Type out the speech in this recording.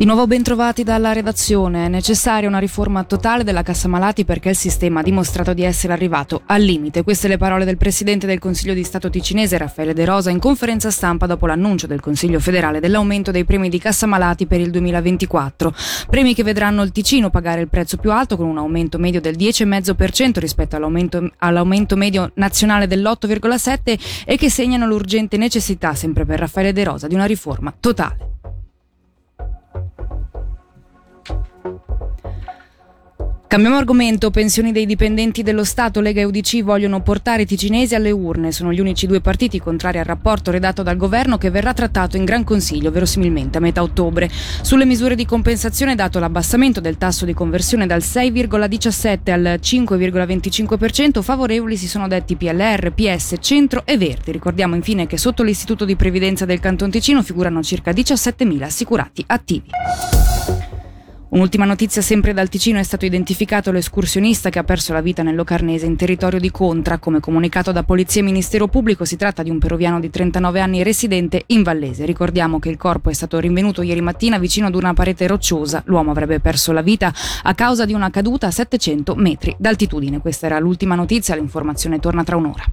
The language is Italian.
Di nuovo ben trovati dalla redazione. È necessaria una riforma totale della Cassa Malati perché il sistema ha dimostrato di essere arrivato al limite. Queste le parole del Presidente del Consiglio di Stato ticinese Raffaele De Rosa in conferenza stampa dopo l'annuncio del Consiglio federale dell'aumento dei premi di Cassa Malati per il 2024. Premi che vedranno il Ticino pagare il prezzo più alto con un aumento medio del 10,5% rispetto all'aumento, all'aumento medio nazionale dell'8,7% e che segnano l'urgente necessità, sempre per Raffaele De Rosa, di una riforma totale. Cambiamo argomento, pensioni dei dipendenti dello Stato, Lega e UDC vogliono portare i ticinesi alle urne, sono gli unici due partiti contrari al rapporto redatto dal governo che verrà trattato in Gran Consiglio, verosimilmente a metà ottobre. Sulle misure di compensazione dato l'abbassamento del tasso di conversione dal 6,17 al 5,25%, favorevoli si sono detti PLR, PS, Centro e Verdi. Ricordiamo infine che sotto l'Istituto di Previdenza del Canton Ticino figurano circa 17.000 assicurati attivi. Un'ultima notizia sempre dal Ticino è stato identificato l'escursionista che ha perso la vita nel Locarnese in territorio di Contra. Come comunicato da Polizia e Ministero Pubblico si tratta di un peruviano di 39 anni residente in Vallese. Ricordiamo che il corpo è stato rinvenuto ieri mattina vicino ad una parete rocciosa. L'uomo avrebbe perso la vita a causa di una caduta a 700 metri d'altitudine. Questa era l'ultima notizia, l'informazione torna tra un'ora.